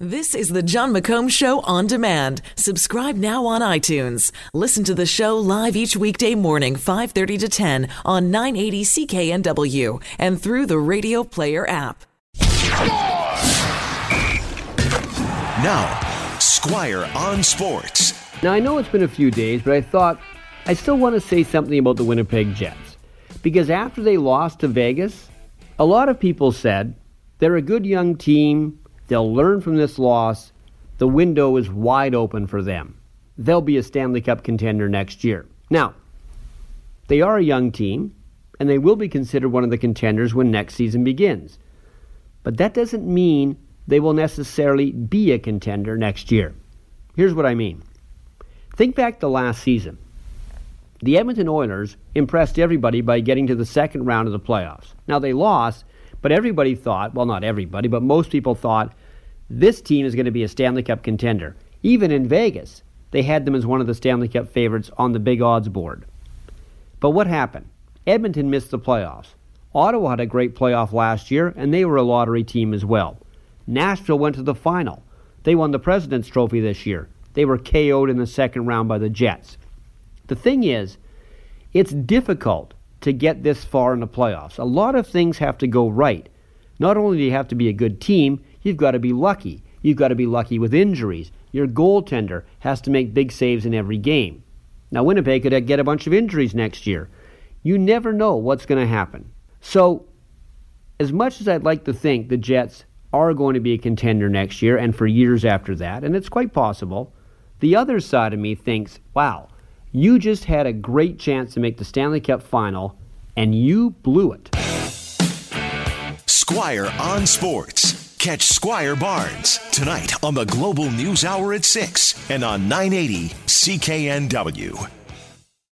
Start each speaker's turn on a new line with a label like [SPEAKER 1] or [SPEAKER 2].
[SPEAKER 1] This is the Jon McComb Show on demand. Subscribe now on iTunes. Listen to the show live each weekday morning, 5:30 to 10 on 980 CKNW and through the Radio Player app.
[SPEAKER 2] Now, Squire on Sports.
[SPEAKER 3] Now, I know it's been a few days, but I thought I still want to say something about the Winnipeg Jets. Because after they lost to Vegas, a lot of people said they're a good young team They'll learn from this loss. The window is wide open for them. They'll be a Stanley Cup contender next year. Now, they are a young team, and they will be considered one of the contenders when next season begins. But that doesn't mean they will necessarily be a contender next year. Here's what I mean. Think back to last season. The Edmonton Oilers impressed everybody by getting to the second round of the playoffs. Now, they lost, but everybody thought, well, not everybody, but most people thought this team is going to be a Stanley Cup contender. Even in Vegas, they had them as one of the Stanley Cup favorites on the big odds board. But what happened? Edmonton missed the playoffs. Ottawa had a great playoff last year, and they were a lottery team as well. Nashville went to the final. They won the President's Trophy this year. They were KO'd in the second round by the Jets. The thing is, it's difficult to get this far in the playoffs. A lot of things have to go right. Not only do you have to be a good team, you've got to be lucky. You've got to be lucky with injuries. Your goaltender has to make big saves in every game. Now, Winnipeg could get a bunch of injuries next year. You never know what's going to happen. So, as much as I'd like to think the Jets are going to be a contender next year and for years after that, and it's quite possible, the other side of me thinks, wow, you just had a great chance to make the Stanley Cup final, and you blew it.
[SPEAKER 2] Squire on Sports. Catch Squire Barnes tonight on the Global News Hour at 6 and on 980 CKNW.